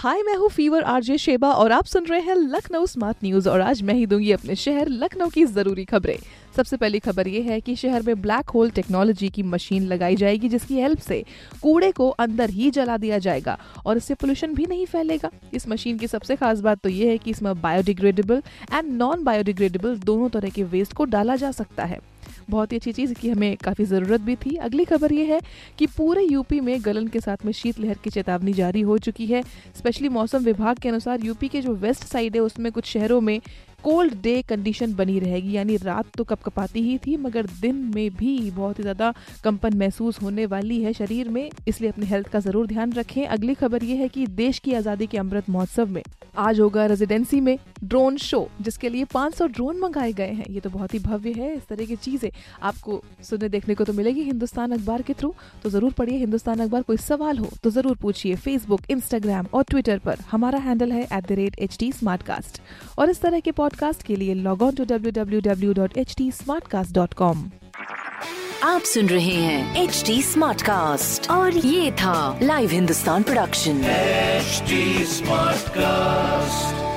हाय मैं हूँ fever RJ Sheba और आप सुन रहे हैं लखनऊ स्मार्ट न्यूज़ और आज मैं ही दूँगी अपने शहर लखनऊ की ज़रूरी खबरें। सबसे पहली खबर ये है कि शहर में ब्लैक होल टेक्नोलॉजी की मशीन लगाई जाएगी जिसकी हेल्प से कूड़े को अंदर ही जला दिया जाएगा और इससे पोल्यूशन भी नहीं फैलेगा। इस मशीन की सबसे खास बात तो ये है कि इसमें बायोडिग्रेडेबल एंड नॉन बायोडिग्रेडेबल दोनों तरह के वेस्ट को डाला जा सकता है। बहुत ही अच्छी चीज़ की हमें काफ़ी ज़रूरत भी थी। अगली खबर ये है कि पूरे यूपी में गलन के साथ में शीतलहर की चेतावनी जारी हो चुकी है। स्पेशली मौसम विभाग के अनुसार यूपी के जो वेस्ट साइड है, उसमें कुछ शहरों में कोल्ड डे कंडीशन बनी रहेगी, यानी रात तो कपकपाती ही थी, मगर दिन में भी बहुत ही ज़्यादा कंपन महसूस होने वाली है शरीर में, इसलिए अपने हेल्थ का ज़रूर ध्यान रखें। अगली खबर ये है कि देश की आज़ादी के अमृत महोत्सव में, आज होगा रेजिडेंसी में ड्रोन शो जिसके लिए 500 ड्रोन मंगाए गए हैं। ये तो बहुत ही भव्य है, इस तरह की चीज़ें आपको सुनने देखने को तो मिलेगी हिंदुस्तान अखबार के थ्रू तो ज़रूर पढ़िए हिंदुस्तान अखबार, कोई सवाल हो तो ज़रूर पूछिए फेसबुक इंस्टाग्राम और ट्विटर पर। हमारा हैंडल है एट और इस तरह के पॉडकास्ट के लिए log on to W W W dot H T आप सुन रहे हैं एच टी और ये था live Hindustan production smart cast